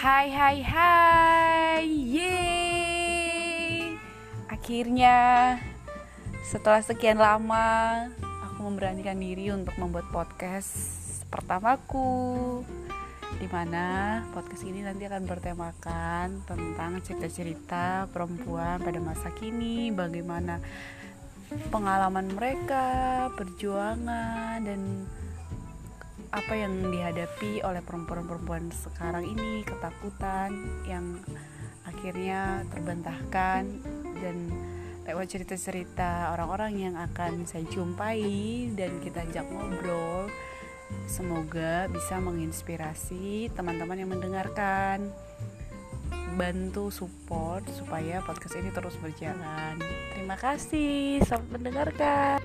Hai hai hai. Yeay. Akhirnya Setelah sekian lama Aku memberanikan diri untuk membuat podcast Pertamaku Di mana podcast ini nanti akan bertemakan Tentang cerita-cerita perempuan pada masa kini Bagaimana pengalaman mereka, perjuangan dan apa yang dihadapi oleh perempuan-perempuan sekarang ini, ketakutan yang akhirnya terbantahkan dan lewat cerita-cerita orang-orang yang akan saya jumpai dan kita ajak ngobrol semoga bisa menginspirasi teman-teman yang mendengarkan bantu support supaya podcast ini terus berjalan. Terima kasih selamat mendengarkan.